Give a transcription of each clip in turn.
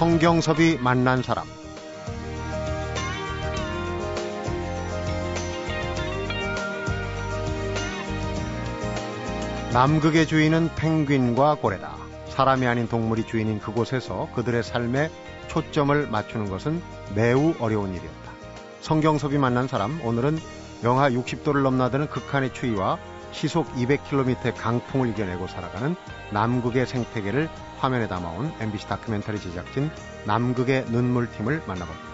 성경섭이 만난 사람 남극의 주인은 펭귄과 고래다. 사람이 아닌 동물이 주인인 그곳에서 그들의 삶에 초점을 맞추는 것은 매우 어려운 일이었다. 성경섭이 만난 사람, 오늘은 영하 60도를 넘나드는 극한의 추위와 시속 200km의 강풍을 이겨내고 살아가는 남극의 생태계를 화면에 담아온 MBC 다큐멘터리 제작진 남극의 눈물팀을 만나봅니다.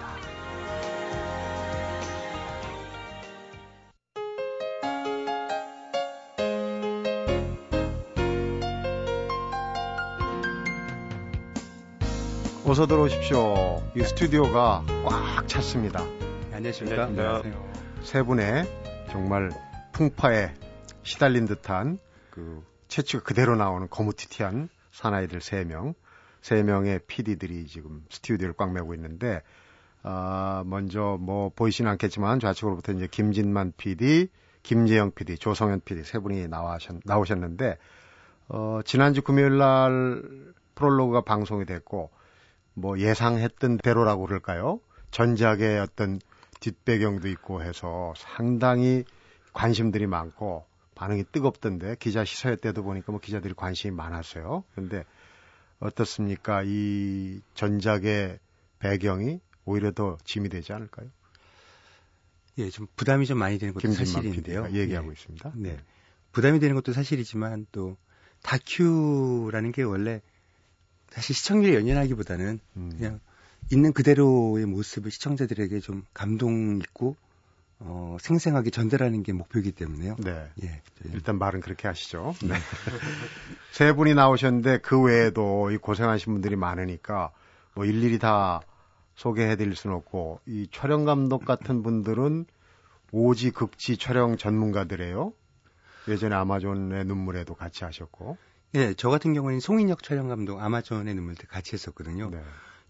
어서 들어오십시오. 이 스튜디오가 꽉 찼습니다. 네, 안녕하십니까. 안녕하세요. 세 분의 정말 풍파에 시달린 듯한 그 채취가 그대로 나오는 거무튀튀한 사나이들 세 명, 세 명의 PD들이 지금 스튜디오를 꽉 메고 있는데, 아, 먼저 뭐 보이시는 않겠지만 좌측으로부터 이제 김진만 PD, 김재영 PD, 조성현 PD 세 분이 나와셨, 나오셨는데, 어, 지난주 금요일 날 프롤로그가 방송이 됐고, 뭐 예상했던 대로라고 그럴까요? 전작의 어떤 뒷배경도 있고 해서 상당히 관심들이 많고 반응이 뜨겁던데 기자 시사회 때도 보니까 뭐 기자들이 관심이 많았어요. 그런데 어떻습니까? 이 전작의 배경이 오히려 더 짐이 되지 않을까요? 예, 좀 부담이 좀 많이 되는 것도 사실인데요. 얘기하고 네. 있습니다. 네. 부담이 되는 것도 사실이지만 또 다큐라는 게 원래 사실 시청률 연연하기보다는 음. 그냥 있는 그대로의 모습을 시청자들에게 좀 감동 있고 어, 생생하게 전달하는 게 목표이기 때문에요. 네. 예. 일단 말은 그렇게 하시죠. 네. 세 분이 나오셨는데 그 외에도 이 고생하신 분들이 많으니까 뭐 일일이 다 소개해 드릴 수는 없고 이 촬영 감독 같은 분들은 오지 극지 촬영 전문가들이에요. 예전에 아마존의 눈물에도 같이 하셨고. 예, 저 같은 경우는 송인혁 촬영 감독 아마존의 눈물 때 같이 했었거든요. 네.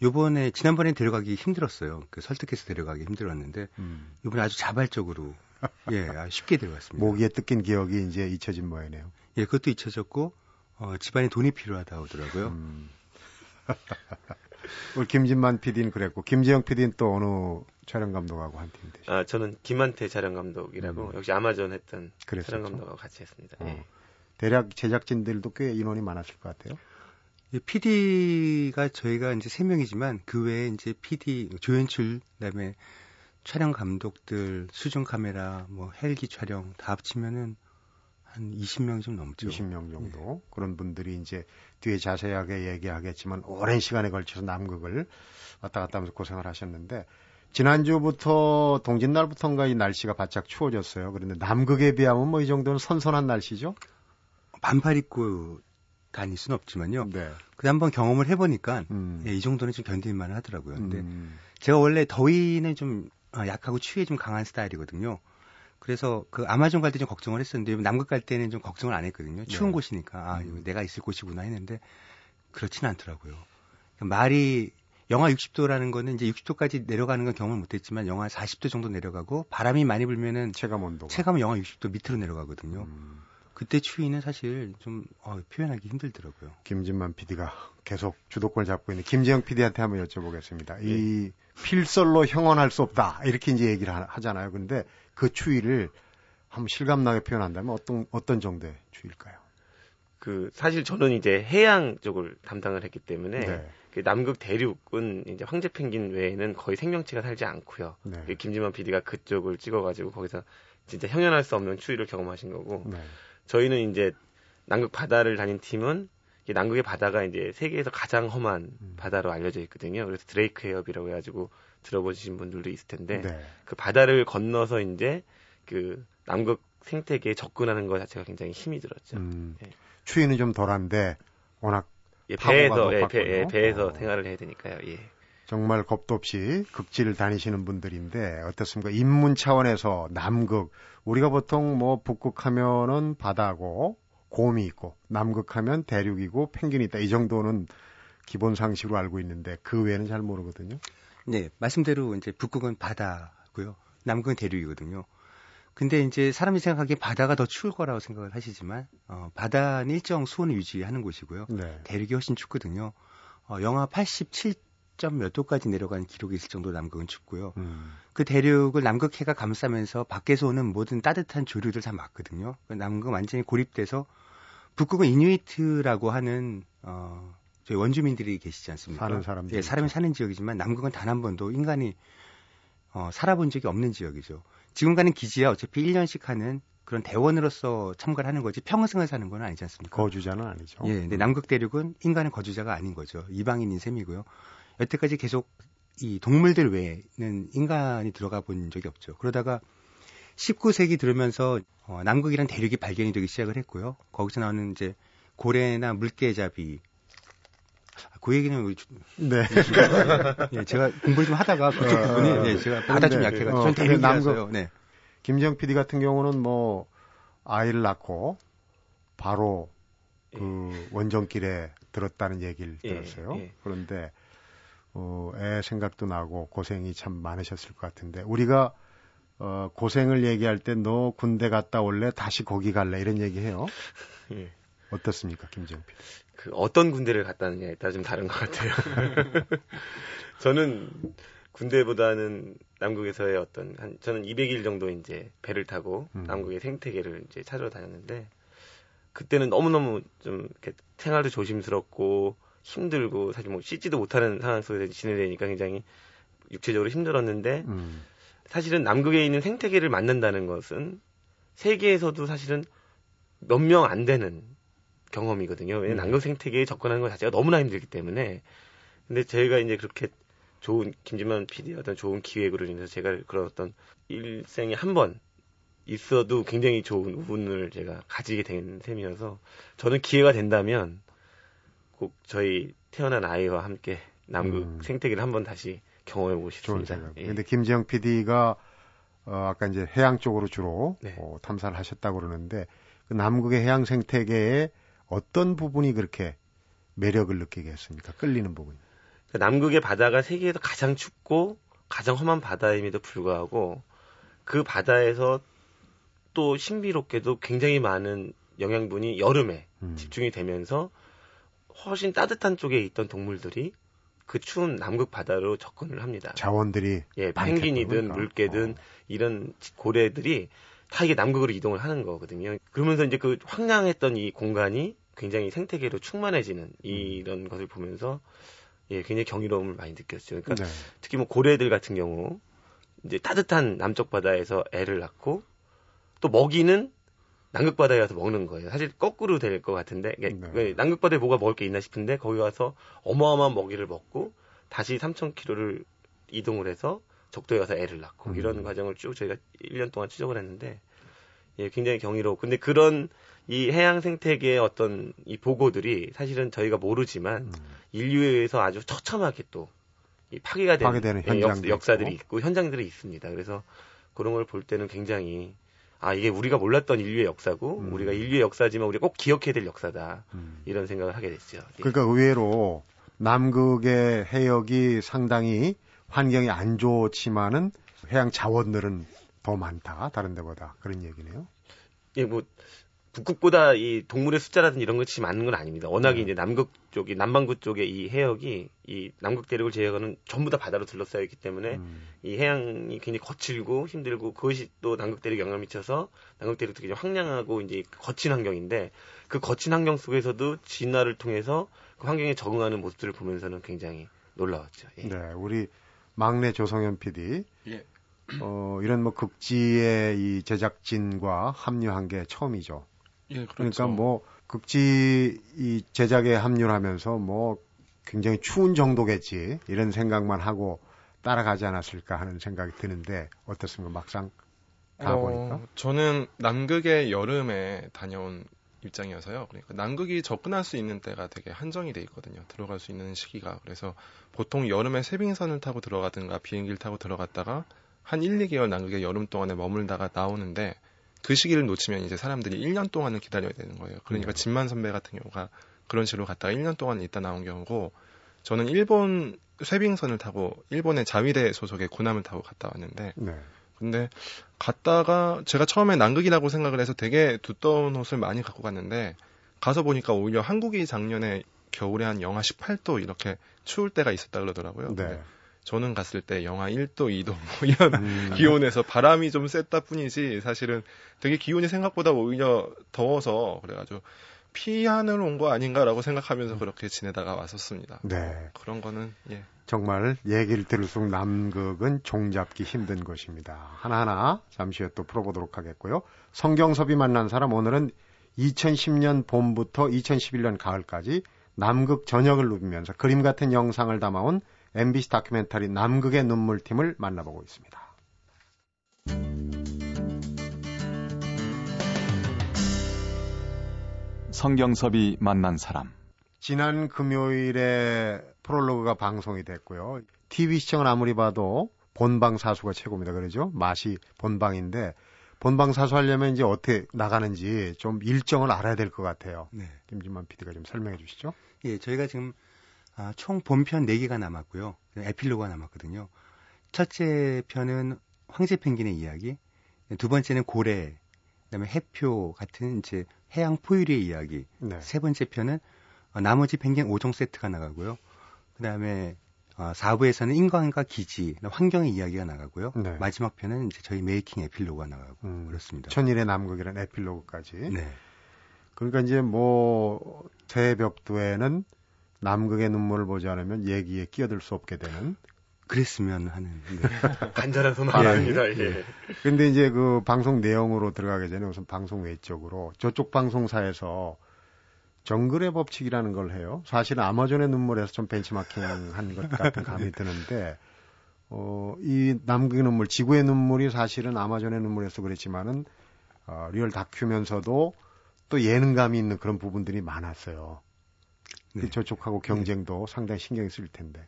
요번에 지난번에 데려가기 힘들었어요. 그 설득해서 데려가기 힘들었는데 음. 이번에 아주 자발적으로 예, 아주 쉽게 데려갔습니다. 모기에 뜯긴 기억이 이제 잊혀진 모양이네요. 예, 그것도 잊혀졌고 어, 집안에 돈이 필요하다 하더라고요. 음. 우리 김진만 PD는 그랬고 김재영 PD는 또 어느 촬영 감독하고 한 팀 되죠? 아, 저는 김한태 촬영 감독이라고 음. 역시 아마존 했던 그랬었죠? 촬영 감독하고 같이 했습니다. 어. 예. 대략 제작진들도 꽤 인원이 많았을 것 같아요. PD가 저희가 이제 세 명이지만 그 외에 이제 PD 조연출 그다음에 촬영 감독들 수중 카메라 뭐 헬기 촬영 다 합치면은 한 20명 좀 넘죠. 20명 정도 네. 그런 분들이 이제 뒤에 자세하게 얘기하겠지만 오랜 시간에 걸쳐서 남극을 왔다 갔다 하면서 고생을 하셨는데 지난주부터 동짓날부터인가 이 날씨가 바짝 추워졌어요. 그런데 남극에 비하면 뭐 이 정도는 선선한 날씨죠? 반팔 입고 다닐 수는 없지만요. 네. 그 한번 경험을 해보니까 음. 예, 이 정도는 좀 견딜만 하더라고요. 근데 음. 제가 원래 더위는 좀 어, 약하고 추위에 좀 강한 스타일이거든요. 그래서 그 아마존 갈 때 좀 걱정을 했었는데 남극 갈 때는 좀 걱정을 안 했거든요. 추운 네. 곳이니까 아 음. 내가 있을 곳이구나 했는데 그렇지는 않더라고요. 말이 영하 60도라는 거는 이제 60도까지 내려가는 건 경험을 못했지만 영하 40도 정도 내려가고 바람이 많이 불면은 체감 온도 체감은 영하 60도 밑으로 내려가거든요. 음. 그때 추위는 사실 좀 어, 표현하기 힘들더라고요. 김진만 PD가 계속 주도권을 잡고 있는 김재영 PD한테 한번 여쭤보겠습니다. 네. 이 필설로 형언할 수 없다 이렇게 이제 얘기를 하잖아요. 근데 그 추위를 한번 실감나게 표현한다면 어떤 어떤 정도의 추위일까요? 그 사실 저는 이제 해양 쪽을 담당을 했기 때문에 네. 그 남극 대륙은 이제 황제 펭귄 외에는 거의 생명체가 살지 않고요. 네. 그 김진만 PD가 그쪽을 찍어가지고 거기서 진짜 형연할 수 없는 추위를 경험하신 거고. 네. 저희는 이제 남극 바다를 다닌 팀은 남극의 바다가 이제 세계에서 가장 험한 음. 바다로 알려져 있거든요. 그래서 드레이크 해협이라고 해가지고 들어보신 분들도 있을 텐데 네. 그 바다를 건너서 이제 그 남극 생태계에 접근하는 것 자체가 굉장히 힘이 들었죠. 음. 네. 추위는 좀 덜한데 워낙 예, 배에서 예, 배, 예, 배에서 어. 생활을 해야 되니까요. 예. 정말 겁도 없이 극지를 다니시는 분들인데 어떻습니까? 인문 차원에서 남극 우리가 보통 뭐 북극하면은 바다고 곰이 있고 남극하면 대륙이고 펭귄이 있다 이 정도는 기본 상식으로 알고 있는데 그 외에는 잘 모르거든요. 네, 말씀대로 이제 북극은 바다고요. 남극은 대륙이거든요. 근데 이제 사람이 생각하기에 바다가 더 추울 거라고 생각을 하시지만 어, 바다는 일정 수온을 유지하는 곳이고요. 네. 대륙이 훨씬 춥거든요. 어, 영하 87 10점 몇 도까지 내려간 기록이 있을 정도로 남극은 춥고요. 음. 그 대륙을 남극해가 감싸면서 밖에서 오는 모든 따뜻한 조류들 다 막거든요. 그 남극은 완전히 고립돼서 북극은 이누이트라고 하는 어 저희 원주민들이 계시지 않습니까? 사는 사람들. 예, 사람이 사는 지역이지만 남극은 단 한 번도 인간이 어, 살아본 적이 없는 지역이죠. 지금 가는 기지야 어차피 1년씩 하는 그런 대원으로서 참가를 하는 거지 평생을 사는 건 아니지 않습니까? 거주자는 아니죠. 예, 근데 남극 대륙은 인간의 거주자가 아닌 거죠. 이방인인 셈이고요. 여태까지 계속 이 동물들 외에는 인간이 들어가 본 적이 없죠. 그러다가 19세기 들으면서 어, 남극이란 대륙이 발견이 되기 시작을 했고요. 거기서 나오는 이제 고래나 물개잡이 아, 그 얘기는 우리 네. 예, 제가 공부를 좀 하다가 그쪽 어, 부분이 네, 제가 바다 좀 약해가지고 전 대륙이라서요. 네. 김정 PD 같은 경우는 뭐 아이를 낳고 바로 그 예. 원정길에 들었다는 얘기를 예, 들었어요. 예. 그런데 어, 애 생각도 나고 고생이 참 많으셨을 것 같은데 우리가 어, 고생을 얘기할 때 너 군대 갔다 올래 다시 거기 갈래 이런 얘기해요. 예. 어떻습니까, 김정 PD? 그 어떤 군대를 갔다느냐에 따라 좀 다른 것 같아요. 저는 군대보다는 남극에서의 어떤 한 저는 200일 정도 이제 배를 타고 음. 남극의 생태계를 이제 찾으러 다녔는데 그때는 너무너무 좀 이렇게 생활도 조심스럽고 힘들고 사실 뭐 씻지도 못하는 상황 속에서 지내려니까 굉장히 육체적으로 힘들었는데 음. 사실은 남극에 있는 생태계를 만든다는 것은 세계에서도 사실은 몇 명 안 되는 경험이거든요. 왜냐면 음. 남극 생태계에 접근하는 것 자체가 너무나 힘들기 때문에 근데 저희가 이제 그렇게 좋은 김진만 PD의 어떤 좋은 기획으로 인해서 제가 그런 어떤 일생에 한 번 있어도 굉장히 좋은 운을 제가 가지게 된 셈이어서 저는 기회가 된다면 꼭 저희 태어난 아이와 함께 남극 음. 생태계를 한번 다시 경험해 보고 싶습니다. 좋은 예. 김지영 PD가 어, 아까 이제 해양 쪽으로 주로 네. 어, 탐사를 하셨다고 그러는데 그 남극의 해양 생태계에 어떤 부분이 그렇게 매력을 느끼게 했습니까? 끌리는 부분이. 그 남극의 바다가 세계에서 가장 춥고 가장 험한 바다임에도 불구하고 그 바다에서 또 신비롭게도 굉장히 많은 영양분이 여름에 음. 집중이 되면서 훨씬 따뜻한 쪽에 있던 동물들이 그 추운 남극 바다로 접근을 합니다. 자원들이 예, 펭귄이든 물개든 어. 이런 고래들이 다 이게 남극으로 이동을 하는 거거든요. 그러면서 이제 그 황량했던 이 공간이 굉장히 생태계로 충만해지는 이런 음. 것을 보면서 예, 굉장히 경이로움을 많이 느꼈죠. 그러니까 네. 특히 뭐 고래들 같은 경우 이제 따뜻한 남쪽 바다에서 애를 낳고 또 먹이는 남극 바다에 가서 먹는 거예요. 사실 거꾸로 될 것 같은데 네. 그 남극 바다에 뭐가 먹을 게 있나 싶은데 거기 가서 어마어마한 먹이를 먹고 다시 3,000km를 이동을 해서 적도에 가서 애를 낳고 음. 이런 과정을 쭉 저희가 1년 동안 추적을 했는데 예, 굉장히 경이로워. 근데 그런 이 해양 생태계의 어떤 이 보고들이 사실은 저희가 모르지만 음. 인류에서 아주 처참하게 또 이 파괴가 되는, 파괴되는 예, 역, 역사들이. 있고 현장들이 있습니다. 그래서 그런 걸 볼 때는 굉장히 아 이게 우리가 몰랐던 인류의 역사고 음. 우리가 인류의 역사지만 우리가 꼭 기억해야 될 역사다 음. 이런 생각을 하게 됐죠. 예. 그러니까 의외로 남극의 해역이 상당히 환경이 안 좋지만은 해양 자원들은 더 많다 다른 데보다 그런 얘기네요. 예, 뭐 북극보다 이 동물의 숫자라든지 이런 것이 많은 건 아닙니다. 워낙에 네. 이제 남극 쪽이 남반구 쪽의 이 해역이 이 남극 대륙을 제외하고는 전부 다 바다로 둘러싸여 있기 때문에 음. 이 해양이 굉장히 거칠고 힘들고 그것이 또 남극 대륙에 영향을 미쳐서 남극 대륙도 굉장히 황량하고 이제 거친 환경인데 그 거친 환경 속에서도 진화를 통해서 그 환경에 적응하는 모습들을 보면서는 굉장히 놀라웠죠. 예. 네, 우리 막내 조성현 PD. 예. 어, 이런 뭐 극지의 이 제작진과 합류한 게 처음이죠. 예, 그렇죠. 그러니까 뭐 극지 이 제작에 합류를 하면서 뭐 굉장히 추운 정도겠지 이런 생각만 하고 따라가지 않았을까 하는 생각이 드는데 어떻습니까 막상 가 어, 보니까 저는 남극의 여름에 다녀온 입장이어서요. 그러니까 남극이 접근할 수 있는 때가 되게 한정이 돼 있거든요. 들어갈 수 있는 시기가. 그래서 보통 여름에 세빙선을 타고 들어가든가 비행기를 타고 들어갔다가 한 1, 2개월 남극의 여름 동안에 머물다가 나오는데 그 시기를 놓치면 이제 사람들이 1년 동안은 기다려야 되는 거예요. 그러니까 음. 진만 선배 같은 경우가 그런 식으로 갔다가 1년 동안 있다 나온 경우고 저는 일본 쇠빙선을 타고 일본의 자위대 소속의 군함을 타고 갔다 왔는데 네. 근데 갔다가 제가 처음에 남극이라고 생각을 해서 되게 두꺼운 옷을 많이 갖고 갔는데 가서 보니까 오히려 한국이 작년에 겨울에 한 영하 18도 이렇게 추울 때가 있었다 그러더라고요. 네. 저는 갔을 때 영하 1도, 2도 뭐 이런 음. 기온에서 바람이 좀 셌다 뿐이지 사실은 되게 기온이 생각보다 오히려 더워서 그래가지고 피하는 온거 아닌가라고 생각하면서 그렇게 지내다가 왔었습니다. 네. 그런 거는 예. 정말 얘기를 들을수록 남극은 종잡기 힘든 것입니다. 하나하나 잠시 후에 또 풀어보도록 하겠고요. 성경섭이 만난 사람 오늘은 2010년 봄부터 2011년 가을까지 남극 전역을 누비면서 그림 같은 영상을 담아온 MBC 다큐멘터리 남극의 눈물팀을 만나보고 있습니다. 성경섭이 만난 사람. 지난 금요일에 프롤로그가 방송이 됐고요. TV 시청은 아무리 봐도 본방 사수가 최고입니다. 그러죠? 맛이 본방인데 본방 사수하려면 이제 어떻게 나가는지 좀 일정을 알아야 될 것 같아요. 네. 김진만 PD가 좀 설명해 주시죠. 예, 저희가 지금 아, 총 본편 4개가 남았고요. 에필로그가 남았거든요. 첫째 편은 황제 펭귄의 이야기, 두 번째는 고래, 그다음에 해표 같은 이제 해양 포유류의 이야기. 네. 세 번째 편은 어, 나머지 펭귄 5종 세트가 나가고요. 그다음에 어, 4부에서는 인간과 기지, 환경의 이야기가 나가고요. 네. 마지막 편은 이제 저희 메이킹 에필로그가 나가고 음, 그렇습니다. 천일의 남극이라는 에필로그까지. 네. 그러니까 이제 뭐 새벽도에는 남극의 눈물을 보지 않으면 얘기에 끼어들 수 없게 되는 그랬으면 하는 네. 간절한 소망입니다. 예. 예. 근데 이제 그 방송 내용으로 들어가기 전에 우선 방송 외적으로 저쪽 방송사에서 정글의 법칙이라는 걸 해요. 사실은 아마존의 눈물에서 좀 벤치마킹한 것 같은 감이 드는데 어, 이 남극의 눈물, 지구의 눈물이 사실은 아마존의 눈물에서 그랬지만은 어, real 다큐면서도 또 예능감이 있는 그런 부분들이 많았어요. 네. 저쪽하고 경쟁도 네. 상당히 신경이 쓸 텐데.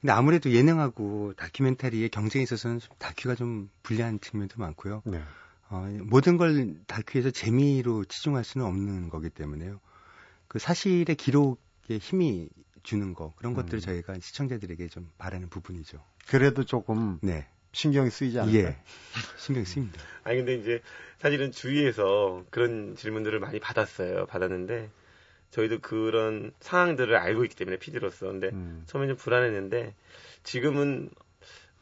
근데 아무래도 예능하고 다큐멘터리의 경쟁에 있어서는 다큐가 좀 불리한 측면도 많고요. 네. 어, 모든 걸 다큐에서 재미로 치중할 수는 없는 거기 때문에요. 그 사실의 기록에 힘이 주는 거 그런 음. 것들을 저희가 시청자들에게 좀 바라는 부분이죠. 그래도 조금 네. 신경이 쓰이지 않나요? 예. 신경이 쓰입니다. 아니 근데 이제 사실은 주위에서 그런 질문들을 많이 받았어요. 받았는데 저희도 그런 상황들을 알고 있기 때문에 PD로서 근데 음. 처음에 좀 불안했는데 지금은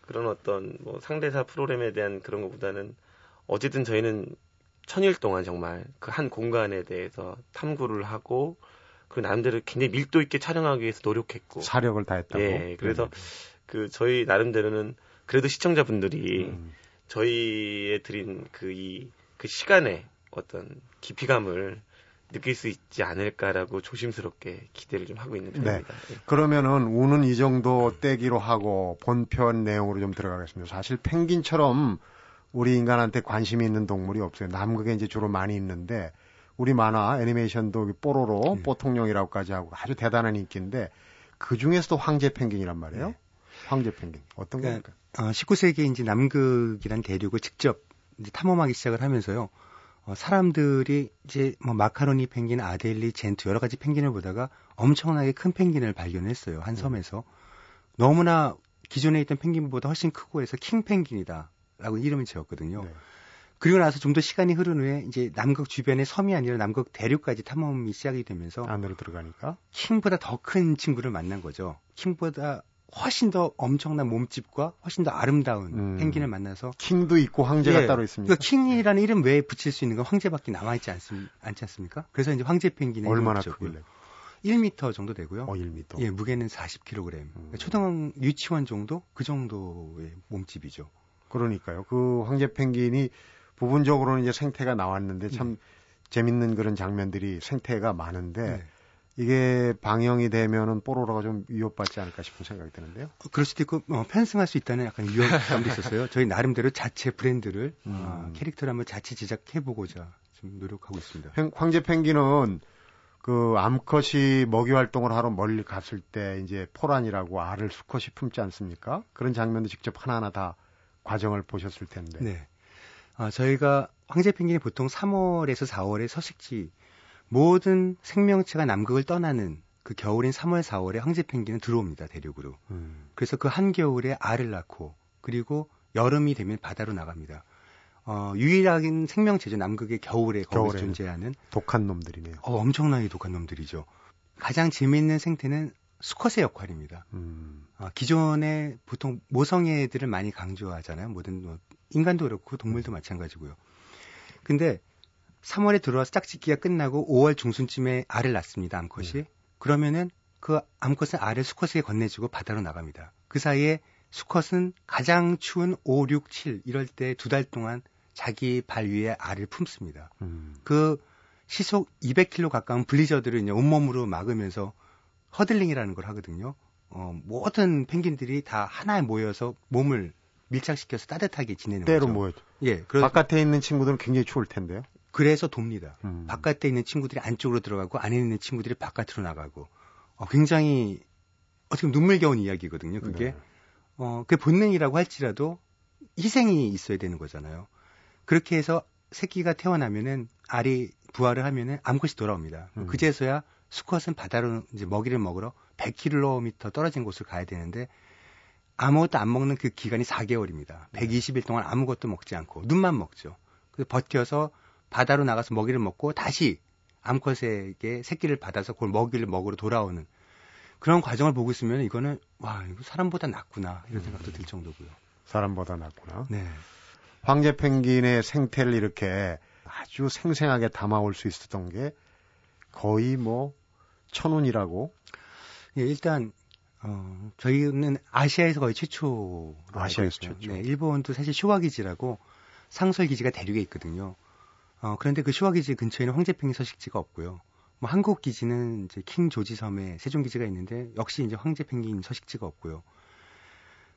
그런 어떤 뭐 상대사 프로그램에 대한 그런 것보다는 어쨌든 저희는 천일 동안 정말 그 한 공간에 대해서 탐구를 하고 그 나름대로 굉장히 밀도 있게 촬영하기 위해서 노력했고 사력을 다했다고. 예, 그래서 음. 그 저희 나름대로는 그래도 시청자분들이 음. 저희에 드린 그 이그 그 시간에 어떤 깊이감을 느낄 수 있지 않을까라고 조심스럽게 기대를 좀 하고 있는 네. 편입니다. 네. 그러면은 우는 이 정도 떼기로 하고 본편 내용으로 좀 들어가겠습니다. 사실 펭귄처럼 우리 인간한테 관심이 있는 동물이 없어요. 남극에 이제 주로 많이 있는데 우리 만화 애니메이션도 뽀로로, 음. 뽀통령이라고까지 하고 아주 대단한 인기인데 그 중에서도 황제 펭귄이란 말이에요. 네. 황제 펭귄 어떤 그러니까, 겁니까? 어, 19세기에 이제 남극이란 대륙을 직접 이제 탐험하기 시작을 하면서요. 어, 사람들이 이제 뭐 마카로니 펭귄, 아델리, Gentoo 여러 가지 펭귄을 보다가 엄청나게 큰 펭귄을 발견했어요. 한 음. 섬에서. 너무나 기존에 있던 펭귄보다 훨씬 크고 해서 king 펭귄이다라고 이름을 지었거든요. 네. 그리고 나서 좀 더 시간이 흐른 후에 이제 남극 주변의 섬이 아니라 남극 대륙까지 탐험이 시작이 되면서 안으로 들어가니까 king보다 더 큰 친구를 만난 거죠. king보다 훨씬 더 엄청난 몸집과 훨씬 더 아름다운 음. 펭귄을 만나서 king도 있고 황제가 예, 따로 있습니다. 그 king이라는 이름 외에 붙일 수 있는 건 황제밖에 남아 있지 않습, 않지 않습니까? 그래서 이제 황제 펭귄의 얼마나 크길래? 1m 정도 되고요. 어, 1m. 예, 무게는 40kg. 음. 그러니까 초등 유치원 정도 그 정도의 몸집이죠. 그러니까요. 그 황제 펭귄이 부분적으로는 이제 생태가 나왔는데 참 네. 재밌는 그런 장면들이 생태가 많은데 네. 이게 방영이 되면은 뽀로로가 좀 위협받지 않을까 싶은 생각이 드는데요. 어, 그럴 수도 있고 어, 팬승할 수 있다는 약간 위협감도 있었어요. 저희 나름대로 자체 브랜드를 음. 어, 캐릭터를 한번 자체 제작해보고자 좀 노력하고 있습니다. 황제 펭귄은 그 암컷이 먹이 활동을 하러 멀리 갔을 때 이제 포란이라고 알을 수컷이 품지 않습니까? 그런 장면도 직접 하나하나 다 과정을 보셨을 텐데. 네. 아, 저희가 황제 펭귄이 보통 3월에서 4월에 서식지 모든 생명체가 남극을 떠나는 그 겨울인 3월, 4월에 황제 펭귄은 들어옵니다 대륙으로. 음. 그래서 그 한겨울에 알을 낳고 그리고 여름이 되면 바다로 나갑니다. 어, 유일한 생명체죠 남극의 겨울에 거기서 존재하는 독한 놈들이네요. 어, 엄청나게 독한 놈들이죠. 가장 재미있는 생태는 수컷의 역할입니다. 음. 어, 기존에 보통 모성애들을 많이 강조하잖아요. 모든 뭐 인간도 그렇고 동물도 마찬가지고요. 근데 3월에 들어와서 짝짓기가 끝나고 5월 중순쯤에 알을 낳습니다. 암컷이. 네. 그러면은 그 암컷은 알을 수컷에게 건네주고 바다로 나갑니다. 그 사이에 수컷은 가장 추운 5, 6, 7 이럴 때 두 달 동안 자기 발 위에 알을 품습니다. 음. 그 시속 200km 가까운 블리저드를 이제 온몸으로 막으면서 huddling이라는 걸 하거든요. 어, 모든 펭귄들이 다 하나에 모여서 몸을 밀착시켜서 따뜻하게 지내는 떼로 거죠. 모여. 예. 그래 바깥에 있는 친구들은 굉장히 추울 텐데요. 그래서 돕니다. 음. 바깥에 있는 친구들이 안쪽으로 들어가고 안에 있는 친구들이 바깥으로 나가고 어, 굉장히 어떻게 눈물겨운 이야기거든요. 그게 네. 어, 그 본능이라고 할지라도 희생이 있어야 되는 거잖아요. 그렇게 해서 새끼가 태어나면은 알이 부화를 하면은 암컷이 돌아옵니다. 음. 그제서야 수컷은 바다로 이제 먹이를 먹으러 100km 떨어진 곳을 가야 되는데 아무것도 안 먹는 그 기간이 4개월입니다. 120일 동안 아무것도 먹지 않고 눈만 먹죠. 그래서 버텨서 바다로 나가서 먹이를 먹고 다시 암컷에게 새끼를 받아서 그걸 먹이를 먹으러 돌아오는 그런 과정을 보고 있으면 이거는 와 이거 사람보다 낫구나 이런 생각도 들 정도고요. 사람보다 낫구나. 네. 황제 펭귄의 생태를 이렇게 아주 생생하게 담아올 수 있었던 게 거의 뭐 천운이라고. 예, 일단 어, 저희는 아시아에서 거의 최초로 아시아에서 최초. 네, 일본도 사실 쇼와 기지라고 상설 기지가 대륙에 있거든요. 어, 그런데 그 쇼와 기지 근처에는 황제 펭귄 서식지가 없고요. 뭐 한국 기지는 이제 킹 조지 섬에 세종 기지가 있는데 역시 이제 황제 펭귄 서식지가 없고요.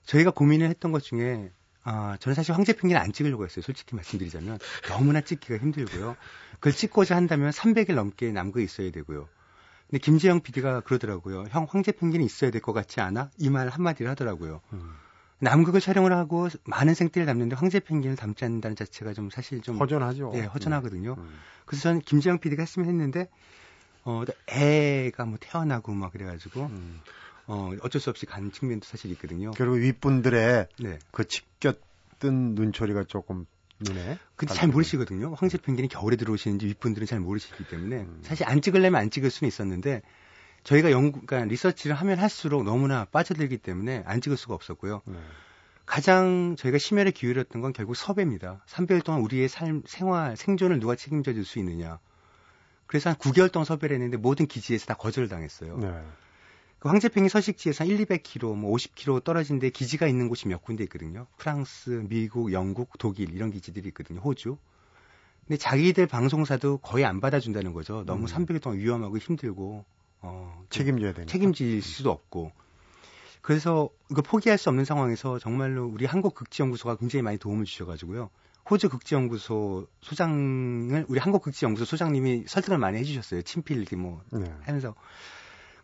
저희가 고민을 했던 것 중에 아, 저는 사실 황제 펭귄을 안 찍으려고 했어요. 솔직히 말씀드리자면 너무나 찍기가 힘들고요. 그걸 찍고자 한다면 300일 넘게 남극에 있어야 되고요. 근데 김재영 PD가 그러더라고요. 형 황제 펭귄이 있어야 될 것 같지 않아? 이 말 한마디를 하더라고요. 음. 남극을 촬영을 하고 많은 생태를 담는데 황제 펭귄을 담지 않는다는 자체가 좀 사실 좀 허전하죠. 네, 허전하거든요. 음. 그래서 저는 김재영 PD가 했으면 했는데 어 애가 뭐 태어나고 막 그래가지고 음. 어, 어쩔 수 없이 간 측면도 사실 있거든요. 그리고 윗분들의 네. 그 집겼던 눈초리가 조금 눈에. 근데 잘 모르시거든요. 황제 펭귄이 겨울에 들어오시는지 윗분들은 잘 모르시기 때문에 음. 사실 안 찍으려면 안 찍을 수는 있었는데 저희가 연구, 그러니까 리서치를 하면 할수록 너무나 빠져들기 때문에 안 찍을 수가 없었고요. 네. 가장 저희가 심혈을 기울였던 건 결국 섭외입니다. 3개월 동안 우리의 삶, 생활, 생존을 누가 책임져 줄 수 있느냐. 그래서 한 9개월 동안 섭외를 했는데 모든 기지에서 다 거절을 당했어요. 네. 그 황제팽이 서식지에서 한 1, 200km, 뭐 50km 떨어진 데 기지가 있는 곳이 몇 군데 있거든요. 프랑스, 미국, 영국, 독일 이런 기지들이 있거든요. 호주. 근데 자기들 방송사도 거의 안 받아준다는 거죠. 너무 음. 300일 동안 위험하고 힘들고 어, 책임져야 되니까. 책임질 수도 없고. 그래서 이거 포기할 수 없는 상황에서 정말로 우리 한국 극지연구소가 굉장히 많이 도움을 주셔가지고요. 호주 극지연구소 소장을 우리 한국 극지연구소 소장님이 설득을 많이 해주셨어요. 친필 이렇게 뭐 네. 하면서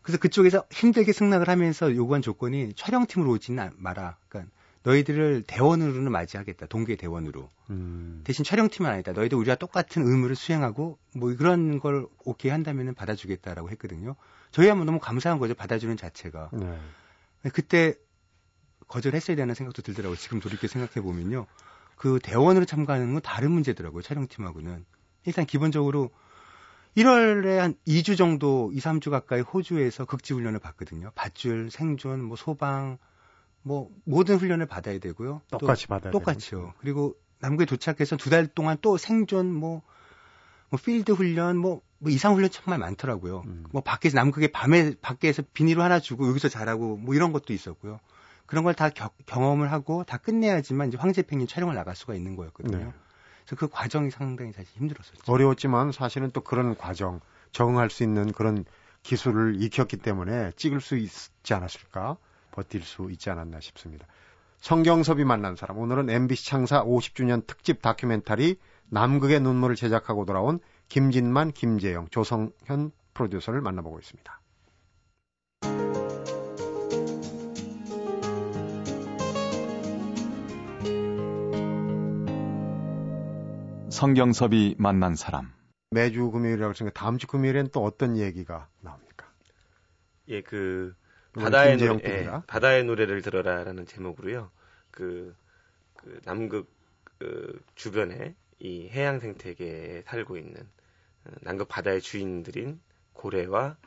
그래서 그쪽에서 힘들게 승낙을 하면서 요구한 조건이 촬영팀으로 오지는 마라. 그러니까 너희들을 대원으로는 맞이하겠다. 동계 대원으로. 음. 대신 촬영팀은 아니다. 너희들 우리와 똑같은 의무를 수행하고 뭐 그런 걸 오케이 한다면은 받아주겠다라고 했거든요. 저희야 뭐 너무 감사한 거죠. 받아주는 자체가. 네. 그때 거절했어야 되는 생각도 들더라고요. 지금 돌이켜 생각해 보면요. 그 대원으로 참가하는 건 다른 문제더라고요. 촬영팀하고는. 일단 기본적으로 1월에 한 2주 정도, 2, 3주 가까이 호주에서 극지 훈련을 받거든요. 밧줄, 생존, 뭐 소방, 뭐 모든 훈련을 받아야 되고요. 똑같이 받아야 똑같이요. 되는. 그리고 남극에 도착해서 두 달 동안 또 생존 뭐, 뭐 필드 훈련 뭐, 뭐 이상 훈련 정말 많더라고요. 음. 뭐 밖에서 남극에 밤에 밖에서 비닐로 하나 주고 여기서 자라고 뭐 이런 것도 있었고요. 그런 걸 다 경험을 하고 다 끝내야지만 이제 황제 펭귄 촬영을 나갈 수가 있는 거였거든요. 네. 그래서 그 과정이 상당히 사실 힘들었었죠. 어려웠지만 사실은 또 그런 과정 적응할 수 있는 그런 기술을 익혔기 때문에 찍을 수 있지 않았을까? 버틸 수 있지 않았나 싶습니다. 성경섭이 만난 사람. 오늘은 MBC 창사 50주년 특집 다큐멘터리 남극의 눈물을 제작하고 돌아온 김진만, 김재영, 조성현 프로듀서를 만나보고 있습니다. 성경섭이 만난 사람. 매주 금요일이라고 했으니까 다음 주 금요일엔 또 어떤 얘기가 나옵니까? 예, 그 바다의 노래, 예, 바다의 노래를 들어라라는 제목으로요. 그, 그 남극 그 주변에 이 해양 생태계에 살고 있는 어, 남극 바다의 주인들인 고래와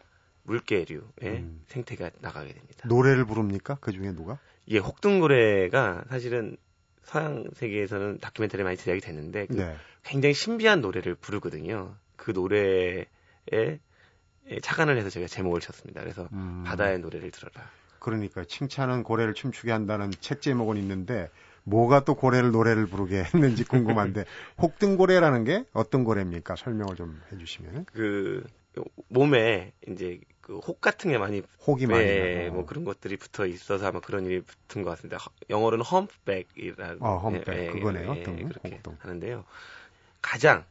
물개류의 음. 생태가 나가게 됩니다. 노래를 부릅니까? 그 중에 누가? 예, 혹등고래가 사실은 서양 세계에서는 다큐멘터리 많이 제작이 됐는데 그 네. 굉장히 신비한 노래를 부르거든요. 그 노래에 착안을 해서 제가 제목을 쳤습니다. 그래서 음. 바다의 노래를 들어라. 그러니까 칭찬은 고래를 춤추게 한다는 책 제목은 있는데 뭐가 또 고래를 노래를 부르게 했는지 궁금한데 혹등고래라는 게 어떤 고래입니까? 설명을 좀 해주시면. 그 몸에 이제 그 혹 같은 게 많이 혹이 많이 네, 뭐 그런 것들이 붙어 있어서 아마 그런 일이 붙은 것 같습니다. 영어로는 험백이라고 어, 험백 예, 그거네요. 예, 그렇게 혹등. 하는데요. 가장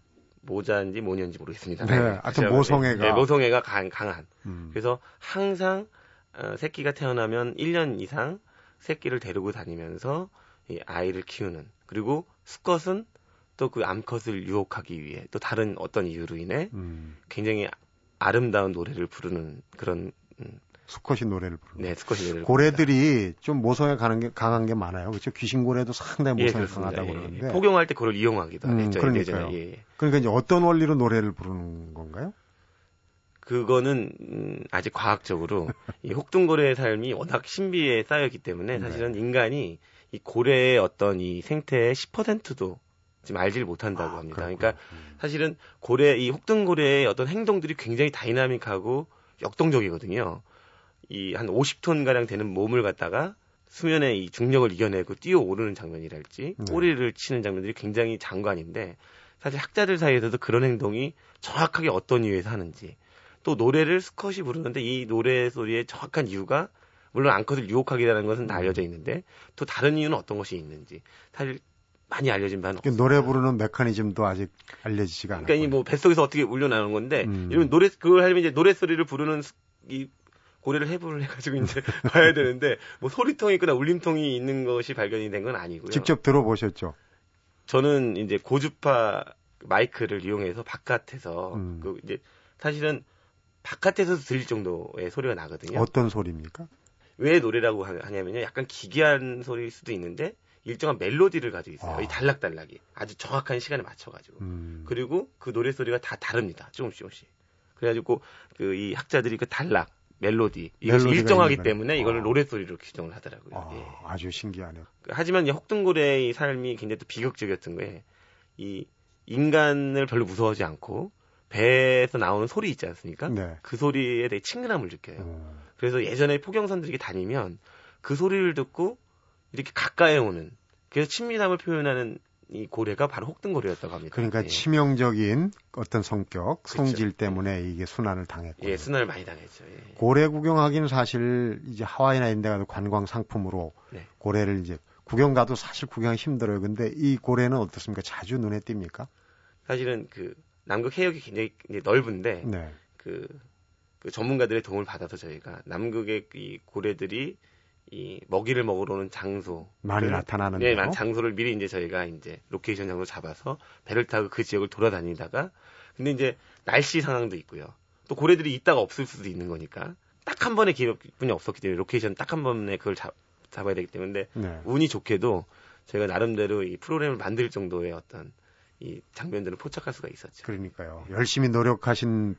모자인지 모녀인지 모르겠습니다. 네, 하여튼 모성애가 네, 모성애가 강, 강한. 음. 그래서 항상 어, 새끼가 태어나면 1년 이상 새끼를 데리고 다니면서 이 아이를 키우는 그리고 수컷은 또 그 암컷을 유혹하기 위해 또 다른 어떤 이유로 인해 음. 굉장히 아름다운 노래를 부르는 그런 음. 수컷이 노래를 부르는. 네, 수컷이 노래를. 고래들이. 좀 모성에 가는 게 강한 게 많아요. 그렇죠? 귀신고래도 상당히 모성에 예, 강하다고 예, 그러는데. 포경할 때 그걸 이용하기도 음, 했죠. 그러니까요. 예, 예. 그러니까 이제 어떤 원리로 노래를 부르는 건가요? 그거는 음, 아직 과학적으로 이 혹등고래의 삶이 워낙 신비에 쌓여있기 때문에 네. 사실은 네. 인간이 이 고래의 어떤 이 생태의 10%도 지금 알지를 못한다고 아, 합니다. 그렇구나. 그러니까 음. 사실은 고래 이 혹등고래의 어떤 행동들이 굉장히 다이나믹하고 역동적이거든요. 이 한 50톤 가량 되는 몸을 갖다가 수면의 이 중력을 이겨내고 뛰어오르는 장면이랄지 네. 꼬리를 치는 장면들이 굉장히 장관인데 사실 학자들 사이에서도 그런 행동이 정확하게 어떤 이유에서 하는지 또 노래를 스컷이 부르는데 이 노래 소리의 정확한 이유가 물론 앙컷을 유혹하기라는 것은 다 알려져 있는데 또 다른 이유는 어떤 것이 있는지 사실 많이 알려진 바는 없습니다. 노래 부르는 메커니즘도 아직 알려지지가 않아요. 그러니까 이 뭐 뱃속에서 어떻게 울려 나오는 건데 음. 이러면 노래 그걸 하려면 이제 노래 소리를 부르는 이 고래를 해부를 해가지고 이제 봐야 되는데 뭐 소리통이 있거나 울림통이 있는 것이 발견이 된 건 아니고요. 직접 들어보셨죠? 저는 이제 고주파 마이크를 이용해서 바깥에서 음. 그 이제 사실은 바깥에서도 들릴 정도의 소리가 나거든요. 어떤 소리입니까? 왜 노래라고 하냐면요. 약간 기괴한 소리일 수도 있는데 일정한 멜로디를 가지고 있어요. 아. 이 달락달락이 아주 정확한 시간에 맞춰가지고 음. 그리고 그 노래 소리가 다 다릅니다. 조금씩 조금씩. 그래가지고 그 이 학자들이 그 달락 멜로디 이것이 일정하기 때문에 이걸 아. 노래 소리로 규정을 하더라고요. 아, 예. 아주 신기하네요. 하지만 이 혹등고래의 삶이 굉장히 또 비극적이었던 거에 이 인간을 별로 무서워하지 않고 배에서 나오는 소리 있지 않습니까? 네. 그 소리에 대해 친근함을 느껴요. 음. 그래서 예전에 포경선들이 다니면 그 소리를 듣고 이렇게 가까이 오는 그래서 친밀함을 표현하는 이 고래가 바로 혹등고래였다고 합니다. 그러니까 예. 치명적인 어떤 성격, 그렇죠. 성질 때문에 이게 순환을 당했고. 예, 순환을 많이 당했죠. 예. 고래 구경하기는 사실 이제 하와이나 이런 데 가도 관광 상품으로 네. 고래를 이제 구경 가도 사실 구경하기 힘들어요. 근데 이 고래는 어떻습니까? 자주 눈에 띕니까? 사실은 그 남극 해역이 굉장히 넓은데 네. 그, 그 전문가들의 도움을 받아서 저희가 남극의 이 고래들이 이 먹이를 먹으러 오는 장소 많이 나타나는 네, 장소를 미리 이제 저희가 이제 로케이션 장소 잡아서 배를 타고 그 지역을 돌아다니다가 근데 이제 날씨 상황도 있고요. 또 고래들이 있다가 없을 수도 있는 거니까 딱 한 번의 기회뿐이 없었기 때문에 로케이션 딱 한 번에 그걸 잡, 잡아야 되기 때문에 네. 운이 좋게도 저희가 나름대로 이 프로그램을 만들 정도의 어떤 이 장면들을 포착할 수가 있었죠. 그러니까요. 열심히 노력하신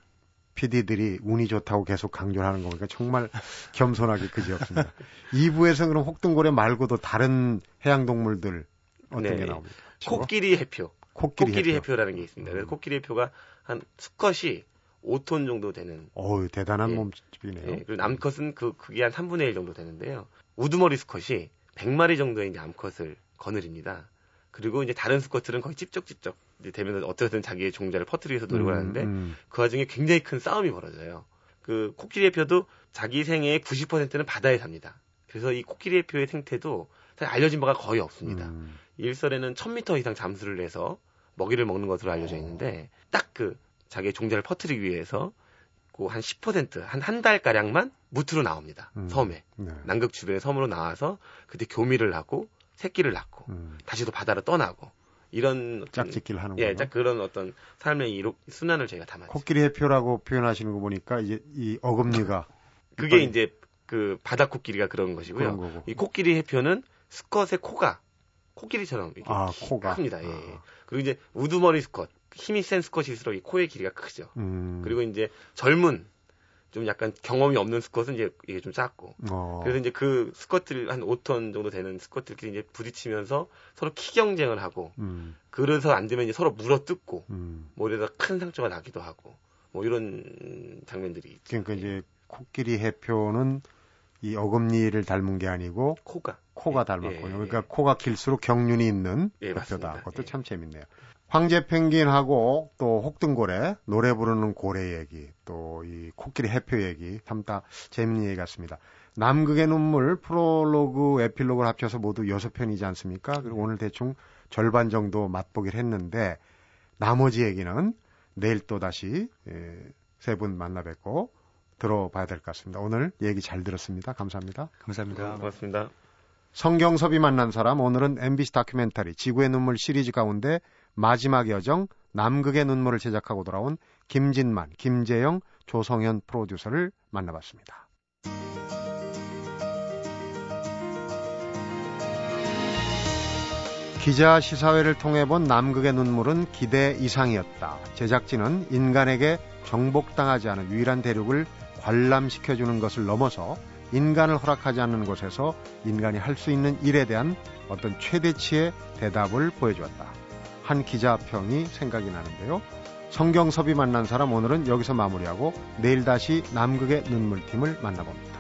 PD들이 운이 좋다고 계속 강조를 하는 거 보니까 정말 겸손하게 그지없습니다. 2부에서 그럼 혹등고래 말고도 다른 해양동물들 어떤 네. 게 나옵니까? 코끼리 해표. 코끼리, 코끼리 해표. 라는게 있습니다. 그래서 음. 코끼리 해표가 한 수컷이 5톤 정도 되는. 어우, 대단한 예. 몸집이네요. 예. 그리고 남컷은 그 그게 한 3분의 1 정도 되는데요. 우두머리 수컷이 100마리 정도의 이제 암컷을 거느립니다. 그리고 이제 다른 수컷들은 거의 찝쩍찝쩍 되면 어떻게든 자기의 종자를 퍼뜨리기 위해서 노력을 음, 하는데 음. 그 와중에 굉장히 큰 싸움이 벌어져요. 그 코끼리의 표도 자기 생애의 90%는 바다에 삽니다. 그래서 이 코끼리의 표의 생태도 사실 알려진 바가 거의 없습니다. 음. 일설에는 1000m 이상 잠수를 해서 먹이를 먹는 것으로 알려져 있는데 딱 그 자기의 종자를 퍼뜨리기 위해서 그한 10%, 한 한 달 가량만 무트로 나옵니다. 음. 섬에. 네. 남극 주변의 섬으로 나와서 그때 교미를 하고 새끼를 낳고 음. 다시 또 바다로 떠나고 이런 짝짓기를 하는 예, 짝 그런 어떤 삶의 이로, 순환을 저희가 담았죠. 코끼리 해표라고 표현하시는 거 보니까 이제 이 어금니가 그게 이제 그 바다 코끼리가 그런 것이고요. 이 코끼리 해표는 수컷의 코가 코끼리처럼 이렇게 아, 코가 큽니다. 예, 예. 그리고 이제 우두머리 수컷 힘이 센 수컷일수록 이 코의 길이가 크죠. 음. 그리고 이제 젊은 좀 약간 경험이 없는 수컷은 이제 이게 좀 작고. 어. 그래서 이제 그 수컷을 한 5톤 정도 되는 수컷들끼리 이제 부딪히면서 서로 키 경쟁을 하고. 음. 그래서 안 되면 이제 서로 물어 뜯고. 음. 뭐 이러다 큰 상처가 나기도 하고. 뭐 이런 장면들이 있죠. 그러니까 이제 코끼리 해표는 이 어금니를 닮은 게 아니고 코가 코가 예, 닮았군요. 예, 그러니까 예. 코가 길수록 경륜이 있는 예, 해표다. 그것도 예. 참 재밌네요. 황제 펭귄하고 또 혹등고래 노래 부르는 고래 얘기 또 이 코끼리 해표 얘기 참 다 재밌는 얘기 같습니다. 남극의 눈물 프롤로그 에필로그를 합쳐서 모두 여섯 편이지 않습니까? 그리고 오늘 대충 절반 정도 맛보기를 했는데 나머지 얘기는 내일 또 다시 예, 세분 만나 뵙고 들어봐야 될 것 같습니다. 오늘 얘기 잘 들었습니다. 감사합니다. 감사합니다. 고맙습니다. 성경섭이 만난 사람 오늘은 MBC 다큐멘터리 지구의 눈물 시리즈 가운데 마지막 여정 남극의 눈물을 제작하고 돌아온 김진만, 김재영, 조성현 프로듀서를 만나봤습니다. 기자 시사회를 통해 본 남극의 눈물은 기대 이상이었다. 제작진은 인간에게 정복당하지 않은 유일한 대륙을 관람시켜주는 것을 넘어서 인간을 허락하지 않는 곳에서 인간이 할 수 있는 일에 대한 어떤 최대치의 대답을 보여주었다. 한 기자 평이 생각이 나는데요. 성경섭이 만난 사람 오늘은 여기서 마무리하고 내일 다시 남극의 눈물팀을 만나봅니다.